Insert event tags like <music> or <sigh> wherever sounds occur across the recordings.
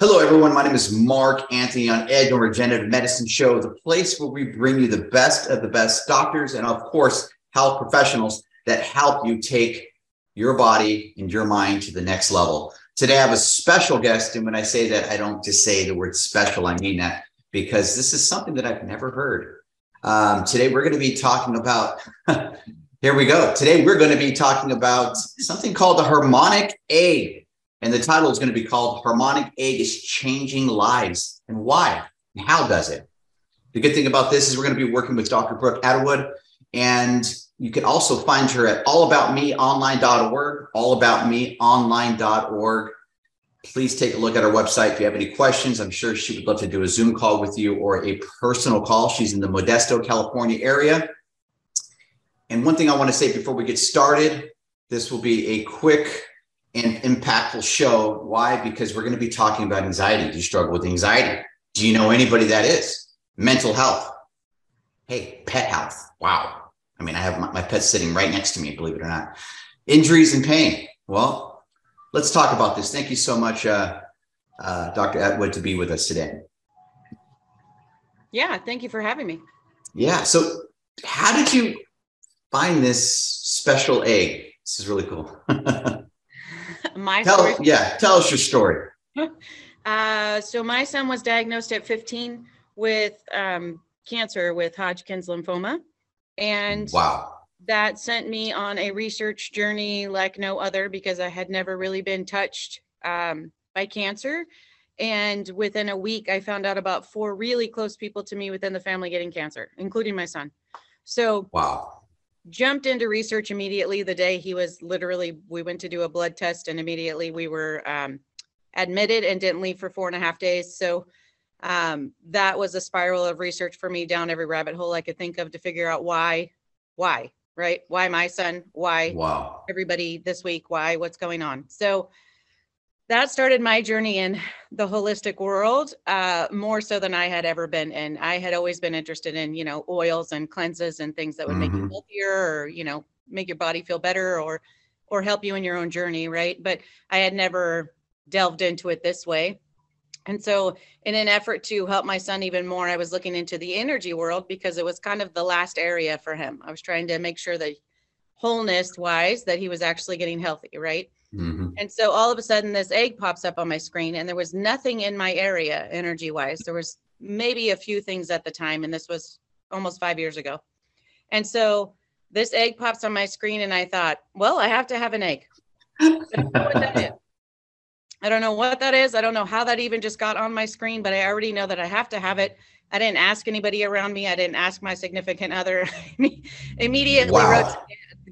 Hello, everyone. My name is Mark Anthony on Edge on Regenerative Medicine Show, the place where we bring you the best of the best doctors and, of course, health professionals that help you take your body and your mind to the next level. Today, I have a special guest. And when I say that, I don't just say the word special, I mean that because this is something that I've never heard. Um, today, we're going to be talking about, <laughs> here we go. Today, we're going to be talking about something called the harmonic egg. And the title is going to be called Harmonic Egg is Changing Lives and Why and How Does It? The good thing about this is we're going to be working with Dr. Brooke Atwood. And you can also find her at allaboutmeonline.org, allaboutmeonline.org. Please take a look at our website. If you have any questions, I'm sure she would love to do a Zoom call with you or a personal call. She's in the Modesto, California area. And one thing I want to say before we get started this will be a quick and impactful show. Why? Because we're going to be talking about anxiety. Do you struggle with anxiety? Do you know anybody that is? Mental health. Hey, pet health. Wow. I mean, I have my, my pet sitting right next to me, believe it or not. Injuries and pain. Well, let's talk about this. Thank you so much, uh, uh, Dr. Atwood, to be with us today. Yeah, thank you for having me. Yeah. So, how did you find this special egg? This is really cool. <laughs> my tell, story. Yeah, tell us your story. <laughs> uh, so my son was diagnosed at 15 with um, cancer with Hodgkin's lymphoma, and wow, that sent me on a research journey like no other because I had never really been touched um, by cancer. And within a week, I found out about four really close people to me within the family getting cancer, including my son. So, wow jumped into research immediately the day he was literally we went to do a blood test and immediately we were um, admitted and didn't leave for four and a half days. So um, that was a spiral of research for me down every rabbit hole i could think of to figure out why why right? Why my son? Why wow. everybody this week? Why? What's going on? So that started my journey in the holistic world uh, more so than I had ever been in. I had always been interested in, you know, oils and cleanses and things that would mm-hmm. make you mm-hmm. healthier or, you know, make your body feel better or or help you in your own journey, right? But I had never delved into it this way. And so, in an effort to help my son even more, I was looking into the energy world because it was kind of the last area for him. I was trying to make sure that wholeness wise that he was actually getting healthy, right? Mm-hmm. And so all of a sudden, this egg pops up on my screen, and there was nothing in my area energy wise. There was maybe a few things at the time, and this was almost five years ago. And so this egg pops on my screen, and I thought, well, I have to have an egg. I don't know what that is. I don't know what that is. I don't know how that even just got on my screen, but I already know that I have to have it. I didn't ask anybody around me. I didn't ask my significant other. <laughs> Immediately wow. wrote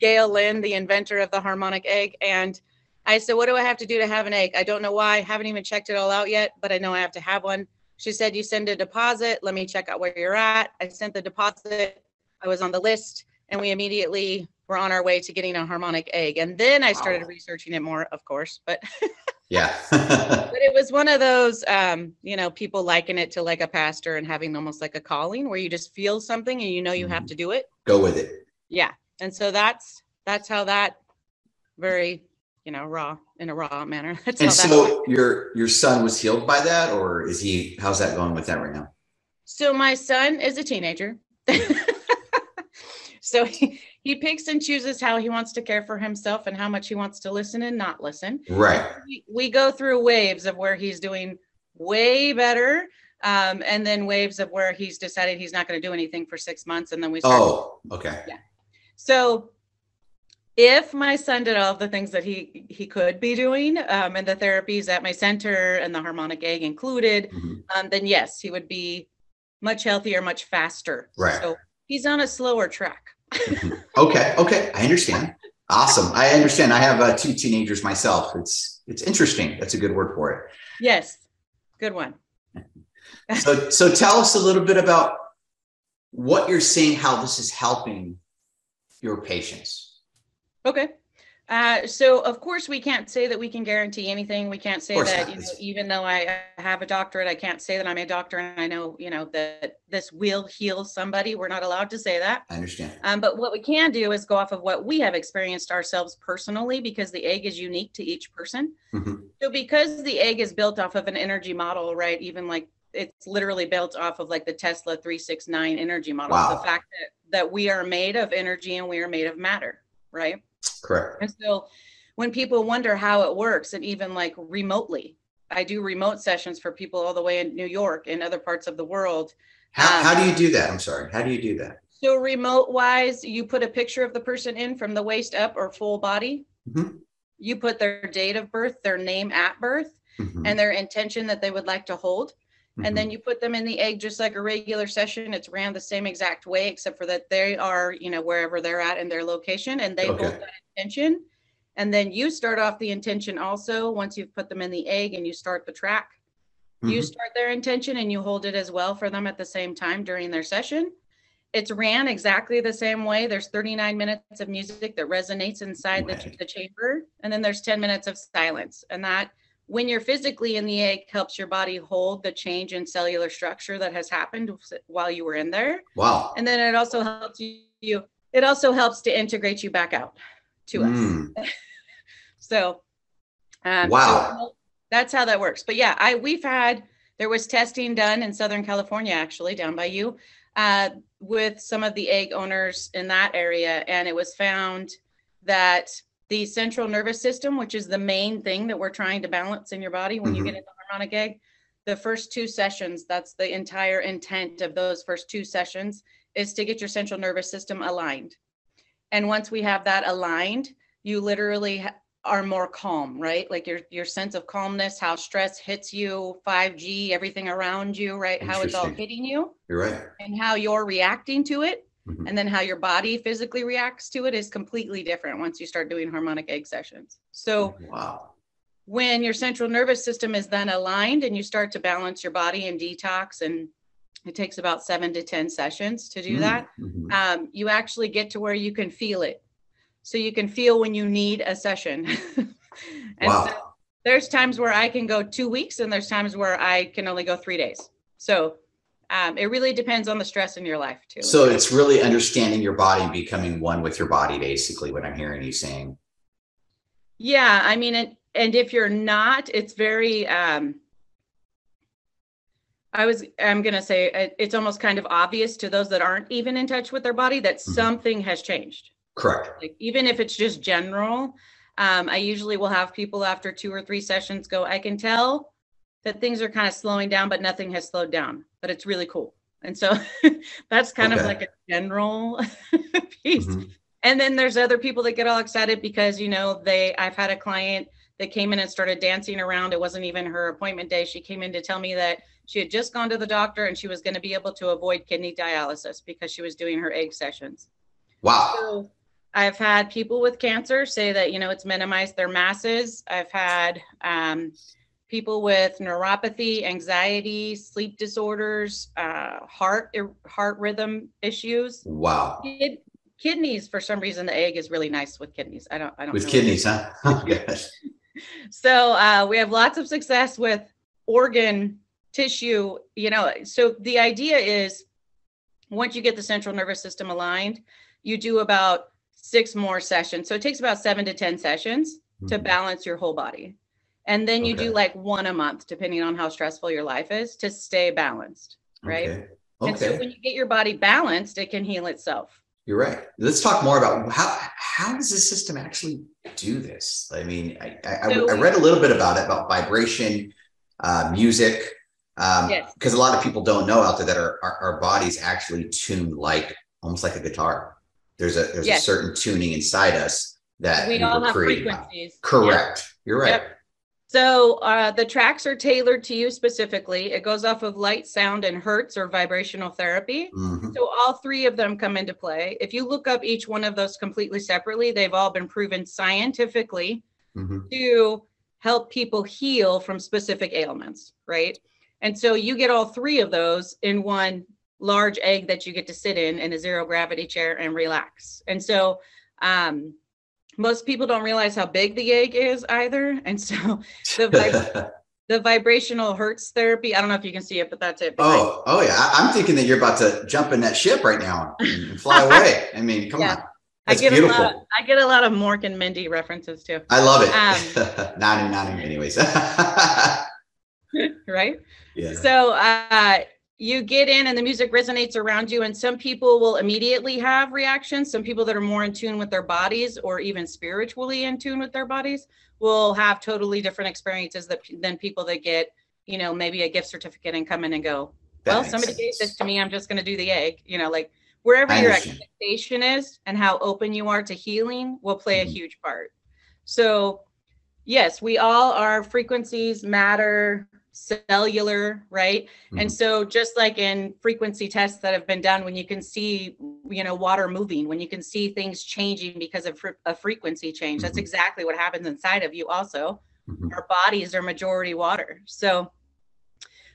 Gail Lynn, the inventor of the harmonic egg, and I said, What do I have to do to have an egg? I don't know why. I haven't even checked it all out yet, but I know I have to have one. She said, You send a deposit. Let me check out where you're at. I sent the deposit. I was on the list, and we immediately were on our way to getting a harmonic egg. And then I started wow. researching it more, of course, but. <laughs> yeah. but it was one of those, um, you know, people liken it to like a pastor and having almost like a calling where you just feel something and you know you mm-hmm. have to do it. Go with it. Yeah. And so that's that's how that very you know, raw in a raw manner. <laughs> That's and so your your son was healed by that, or is he? How's that going with that right now? So my son is a teenager. <laughs> so he, he picks and chooses how he wants to care for himself and how much he wants to listen and not listen. Right. We, we go through waves of where he's doing way better. Um, and then waves of where he's decided he's not going to do anything for six months. And then we start. Oh, okay. Yeah. So if my son did all of the things that he he could be doing um, and the therapies at my center and the harmonic egg included mm-hmm. um, then yes he would be much healthier much faster. Right. So he's on a slower track. Mm-hmm. okay okay i understand. Awesome. I understand. I have uh, two teenagers myself. It's it's interesting. That's a good word for it. Yes. Good one. <laughs> So so tell us a little bit about what you're seeing how this is helping your patients Okay. Uh, so of course we can't say that we can guarantee anything. We can't say that, you know, even though I have a doctorate, I can't say that I'm a doctor and I know, you know, that this will heal somebody. We're not allowed to say that. I understand. Um, but what we can do is go off of what we have experienced ourselves personally because the egg is unique to each person. Mhm. So because the egg is built off of an energy model, right? Even like it's literally built off of like the Tesla 369 energy model. Wow. The fact that that we are made of energy and we are made of matter, right? Correct. And so when people wonder how it works, and even like remotely, I do remote sessions for people all the way in New York and other parts of the world. How, Um, how do you do that? I'm sorry. How do you do that? So remote wise, you put a picture of the person in from the waist up or full body. Mhm. You put their date of birth, their name at birth, Mhm. and their intention that they would like to hold. And then you put them in the egg just like a regular session. It's ran the same exact way, except for that they are, you know, wherever they're at in their location and they Okay. hold that intention. And then you start off the intention also once you've put them in the egg and you start the track. You Mhm. start their intention and you hold it as well for them at the same time during their session. It's ran exactly the same way. There's 39 minutes of music that resonates inside the, Right. the chamber, and then there's 10 minutes of silence. And that, when you're physically in the egg, helps your body hold the change in cellular structure that has happened while you were in there. Wow. And then it also helps you, it also helps to integrate you back out to us. Mm. <laughs> So, um, so that's how that works. But yeah, I we've had there was testing done in Southern California, actually down by you, uh, with some of the egg owners in that area, and it was found that the central nervous system, which is the main thing that we're trying to balance in your body when you Mhm. get into harmonic egg, the first two sessions, that's the entire intent of those first two sessions, is to get your central nervous system aligned. And once we have that aligned, you literally ha- are more calm, right? Like your your sense of calmness, how stress hits you, 5G, everything around you, right? How it's all Interesting. hitting you You're right. and how you're reacting to it. Mhm. And then how your body physically reacts to it is completely different once you start doing harmonic egg sessions. So Wow. when your central nervous system is then aligned and you start to balance your body and detox and it takes about seven to 10 sessions to do Mm. that Mhm. um, you actually get to where you can feel it. So you can feel when you need a session. <laughs> and Wow. so there's times where I can go two weeks and there's times where I can only go three days. So um, it really depends on the stress in your life too. So it's really understanding your body and becoming one with your body, basically, what I'm hearing you saying. yeah, I mean, it, and if you're not, it's very, um, I was, I'm going to say it- it's almost kind of obvious to those that aren't even in touch with their body that Mhm. something has changed. Correct. like even if it's just general um, i usually will have people after two or three sessions go i can tell that things are kind of slowing down but nothing has slowed down but it's really cool and so <laughs> that's kind of like a general <laughs> piece Mhm. and then there's other people that get all excited because you know they i've had a client that came in and started dancing around it wasn't even her appointment day she came in to tell me that she had just gone to the doctor and she was going to be able to avoid kidney dialysis because she was doing her egg sessions Wow. so I've had people with cancer say that, you know, it's minimized their masses. I've had um, people with neuropathy, anxiety, sleep disorders, uh, heart heart rhythm issues, Wow. Kid, kidneys. For some reason, the egg is really nice with kidneys. I don't. I don't. With kidneys, huh? <laughs> Oh, gosh. <laughs> so uh, we have lots of success with organ tissue you know so the idea is once you get the central nervous system aligned you do about six more sessions so it takes about seven to ten sessions to Mhm. balance your whole body and then you Okay. do like one a month depending on how stressful your life is to stay balanced right Okay. and so when you get your body balanced it can heal itself You're right. Let's talk more about how how does this system actually do this? I mean, I, I, So I read a little bit about it about vibration, uh, music, um, Yes. because a lot of people don't know out there that our, our our bodies actually tune like almost like a guitar. There's a there's a certain tuning inside us that we we all have frequencies. Correct. You're right. Yep. So uh, the tracks are tailored to you specifically. It goes off of light, sound, and hertz or vibrational therapy. Mhm. So all three of them come into play. If you look up each one of those completely separately, they've all been proven scientifically Mhm. to help people heal from specific ailments, right? And so you get all three of those in one large egg that you get to sit in in a zero gravity chair and relax. And so um, most people don't realize how big the egg is either. And so <laughs> the vib- the vibrational hertz therapy, I don't know if you can see it, but that's it. oh, oh yeah. I, am thinking that you're about to jump in that ship right now and fly away. I mean, come yeah. on. That's I get beautiful. A lot, I get a lot of Mork and Mindy references too. I love it. Um, nani, nani, anyways. right? Yeah. So uh, you get in and the music resonates around you, and some people will immediately have reactions. Some people that are more in tune with their bodies or even spiritually in tune with their bodies will have totally different experiences that, than people that get, you know, maybe a gift certificate and come in and go, that well, somebody sense. gave this to me. I'm just going to do the egg, you know, like wherever your expectation is and how open you are to healing will play mm-hmm. a huge part. So, yes, we all are frequencies, matter, cellular, right? Mm-hmm. And so just like in frequency tests that have been done when you can see, you know, water moving, when you can see things changing because of fr- a frequency change, mm-hmm. that's exactly what happens inside of you also. Mm-hmm. Our bodies are majority water. So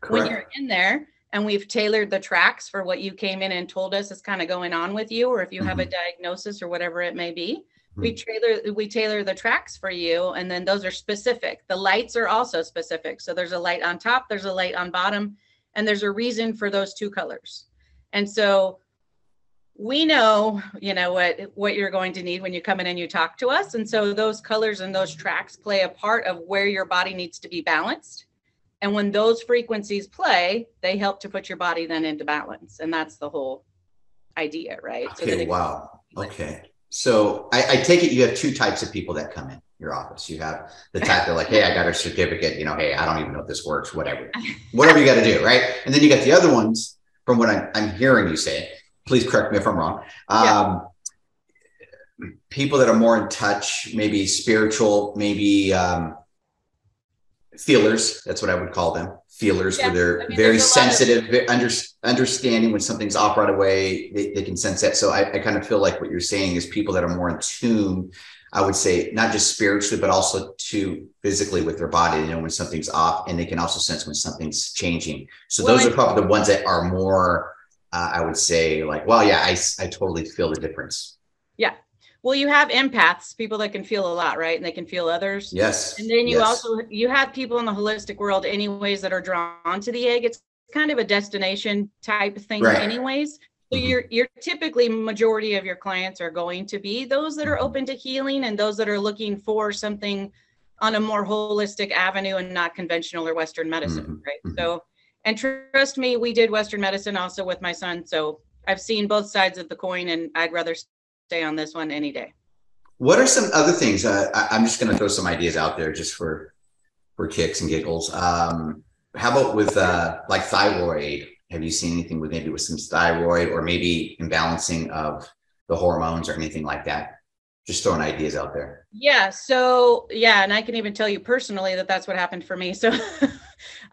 Correct. when you're in there, and we've tailored the tracks for what you came in and told us is kind of going on with you or if you have a mm-hmm. diagnosis or whatever it may be we mm-hmm. tailor we tailor the tracks for you and then those are specific the lights are also specific so there's a light on top there's a light on bottom and there's a reason for those two colors and so we know you know what what you're going to need when you come in and you talk to us and so those colors and those tracks play a part of where your body needs to be balanced and when those frequencies play, they help to put your body then into balance. And that's the whole idea, right? Okay, so wow. Okay. So I, I, take it you have two types of people that come in your office. You have the type that like, hey, I got a certificate, you know, hey, I don't even know if this works, whatever. Whatever you got to do, right? And then you got the other ones, from what I'm, I'm hearing you say, please correct me if I'm wrong. Um, yeah. people that are more in touch, maybe spiritual, maybe um, feelers. That's what I would call them. Feelers, yeah. where they're I mean, very sensitive, of- under, understanding when something's off right away. They, they can sense that. So I, I kind of feel like what you're saying is people that are more in tune. I would say not just spiritually, but also to physically with their body. You know when something's off, and they can also sense when something's changing. So well, those I- are probably the ones that are more. Uh, I would say like, well, yeah, I I totally feel the difference. Yeah, well you have empaths people that can feel a lot right and they can feel others yes and then you yes. also you have people in the holistic world anyways that are drawn to the egg it's kind of a destination type thing right. anyways so mm-hmm. you're you're typically majority of your clients are going to be those that are mm-hmm. open to healing and those that are looking for something on a more holistic avenue and not conventional or western medicine mm-hmm. right mm-hmm. so and trust me we did western medicine also with my son so i've seen both sides of the coin and i'd rather stay on this one any day. What are some other things? Uh, I, am just going to throw some ideas out there just for for kicks and giggles. Um, how about with uh, like thyroid? Have you seen anything with maybe with some thyroid or maybe imbalancing of the hormones or anything like that? Just throwing ideas out there. Yeah. So yeah, and I can even tell you personally that that's what happened for me. So <laughs> um,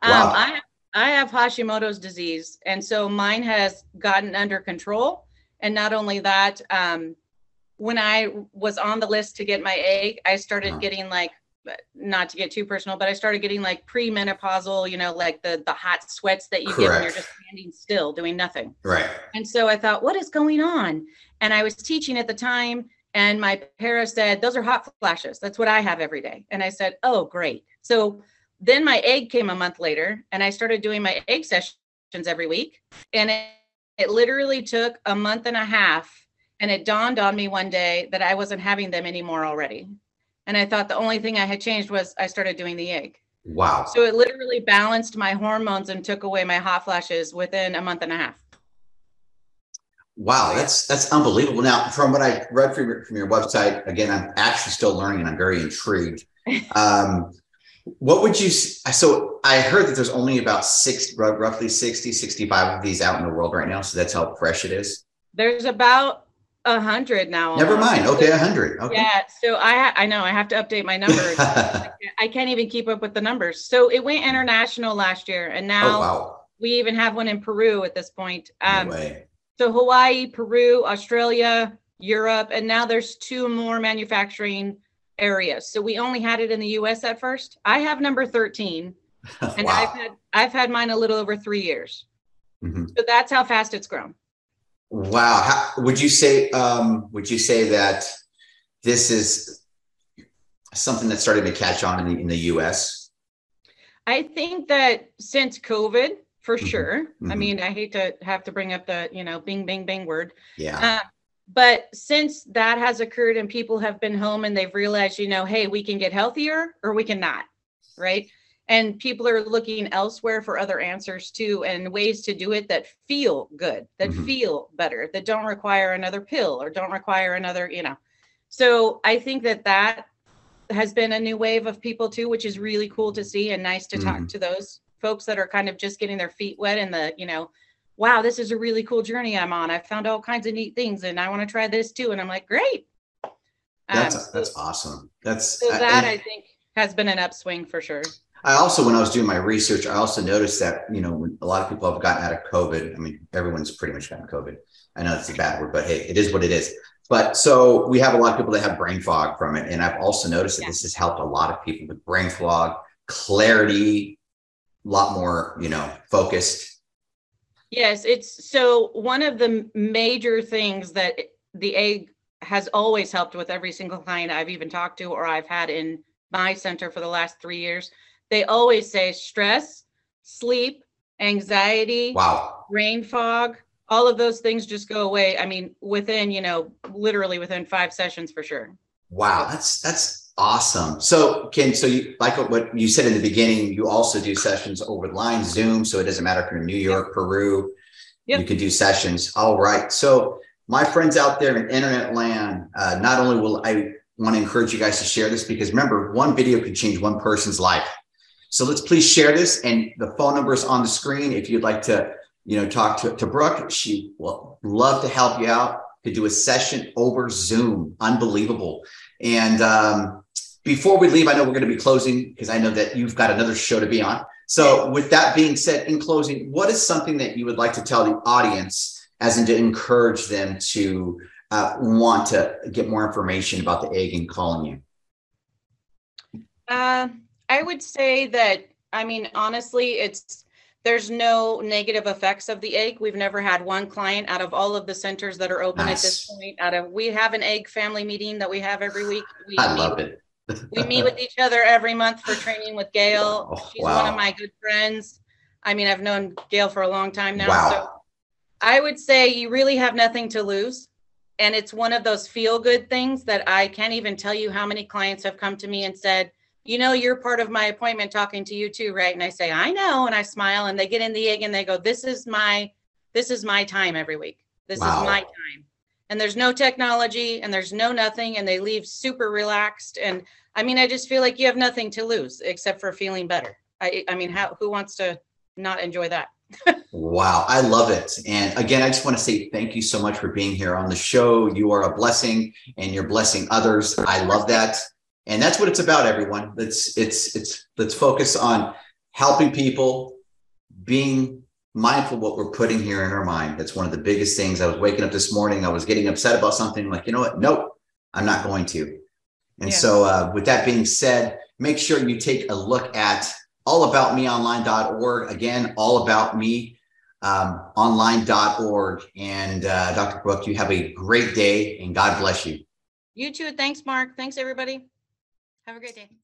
wow. I I have Hashimoto's disease, and so mine has gotten under control. And not only that, um, when I was on the list to get my egg, I started uh-huh. getting like not to get too personal, but I started getting like premenopausal, you know, like the the hot sweats that you Correct. get when you're just standing still doing nothing. Right. And so I thought, what is going on? And I was teaching at the time, and my para said, Those are hot flashes. That's what I have every day. And I said, Oh, great. So then my egg came a month later, and I started doing my egg sessions every week. And it, it literally took a month and a half and it dawned on me one day that I wasn't having them anymore already. And I thought the only thing I had changed was I started doing the egg. Wow. So it literally balanced my hormones and took away my hot flashes within a month and a half. Wow, that's that's unbelievable. Now, from what I read from your, from your website, again, I'm actually still learning and I'm very intrigued. <laughs> Um, what would you so i heard that there's only about six roughly 60 65 of these out in the world right now so that's how fresh it is there's about a hundred now. Never mind. Okay, a hundred. Okay. Yeah. So I I know I have to update my numbers. I, <laughs> can't, I, can't, even keep up with the numbers. So it went international last year, and now oh, wow. we even have one in Peru at this point. Um, no way. So Hawaii, Peru, Australia, Europe, and now there's two more manufacturing areas. So we only had it in the U.S. at first. I have number thirteen, <laughs> and wow. I've had I've had mine a little over three years. Mm-hmm. So that's how fast it's grown. Wow. How, would you say, um, would you say that this is something that's starting to catch on in the, in the US? I think that since COVID, for Mhm. sure. I Mhm. mean, I hate to have to bring up the, you know, bing, bing, bing word. Yeah. Uh, but since that has occurred and people have been home and they've realized, you know, hey, we can get healthier or we cannot, right? And people are looking elsewhere for other answers too and ways to do it that feel good, that Mhm. feel better, that don't require another pill or don't require another, you know. So I think that that has been a new wave of people too, which is really cool to see and nice to talk Mhm. to those folks that are kind of just getting their feet wet in the, you know, wow, this is a really cool journey I'm on. I found all kinds of neat things and I want to try this too. And I'm like, great. Um, That's, so- that's awesome. That's, so that and- I think has been an upswing for sure. I also, when I was doing my research, I also noticed that, you know, when a lot of people have gotten out of COVID. I mean, everyone's pretty much gotten COVID. I know it's a bad word, but hey, it is what it is. But so we have a lot of people that have brain fog from it. And I've also noticed that Yeah. this has helped a lot of people with brain fog, clarity, a lot more, you know, focused. Yes, it's so one of the major things that the egg has always helped with every single client I've even talked to or I've had in my center for the last three years. They always say stress, sleep, anxiety, Wow. brain fog, all of those things just go away. I mean, within, you know, literally within five sessions for sure. Wow. That's, that's awesome. So Ken, so you, like what you said in the beginning, you also do sessions over the line, Zoom. So it doesn't matter if you're in New York, Peru, Yep. you can do sessions. All right. So my friends out there in internet land, uh, not only will I want to encourage you guys to share this because remember, one video could change one person's life. So let's please share this. And the phone number is on the screen. If you'd like to, you know, talk to, to Brooke, she will love to help you out to do a session over Zoom. Unbelievable. And um, before we leave, I know we're going to be closing because I know that you've got another show to be on. So, with that being said, in closing, what is something that you would like to tell the audience, as in to encourage them to uh, want to get more information about the egg and calling you? Uh, I would say that, I mean, honestly, it's, there's no negative effects of the egg. We've never had one client out of all of the centers that are open at this point. Out of, we have an egg family meeting that we have every week. We I meet love it. we meet with each other every month for training with Gail. Oh, She's one of my good friends. I mean, I've known Gail for a long time now. So Wow. I would say you really have nothing to lose. And it's one of those feel good things that I can't even tell you how many clients have come to me and said, you know, you're part of my appointment talking to you too, right? And I say, I know. And I smile and they get in the egg and they go, this is my, this is my time every week. This Wow. is my time. And there's no technology and there's no nothing. And they leave super relaxed. And I mean, I just feel like you have nothing to lose except for feeling better. I, I mean, how, who wants to not enjoy that? <laughs> Wow, I love it. And again, I just want to say thank you so much for being here on the show. You are a blessing and you're blessing others. I love that. And that's what it's about, everyone. Let's it's it's let's focus on helping people, being mindful what we're putting here in our mind. That's one of the biggest things. I was waking up this morning, I was getting upset about something, like, you know what? Nope, I'm not going to. And Yeah. so uh, with that being said, make sure you take a look at allaboutmeonline.org. Again, all about me um, online.org. And uh, Dr. Brooke, you have a great day and God bless you. You too. Thanks, Mark. Thanks, everybody. Have a great day.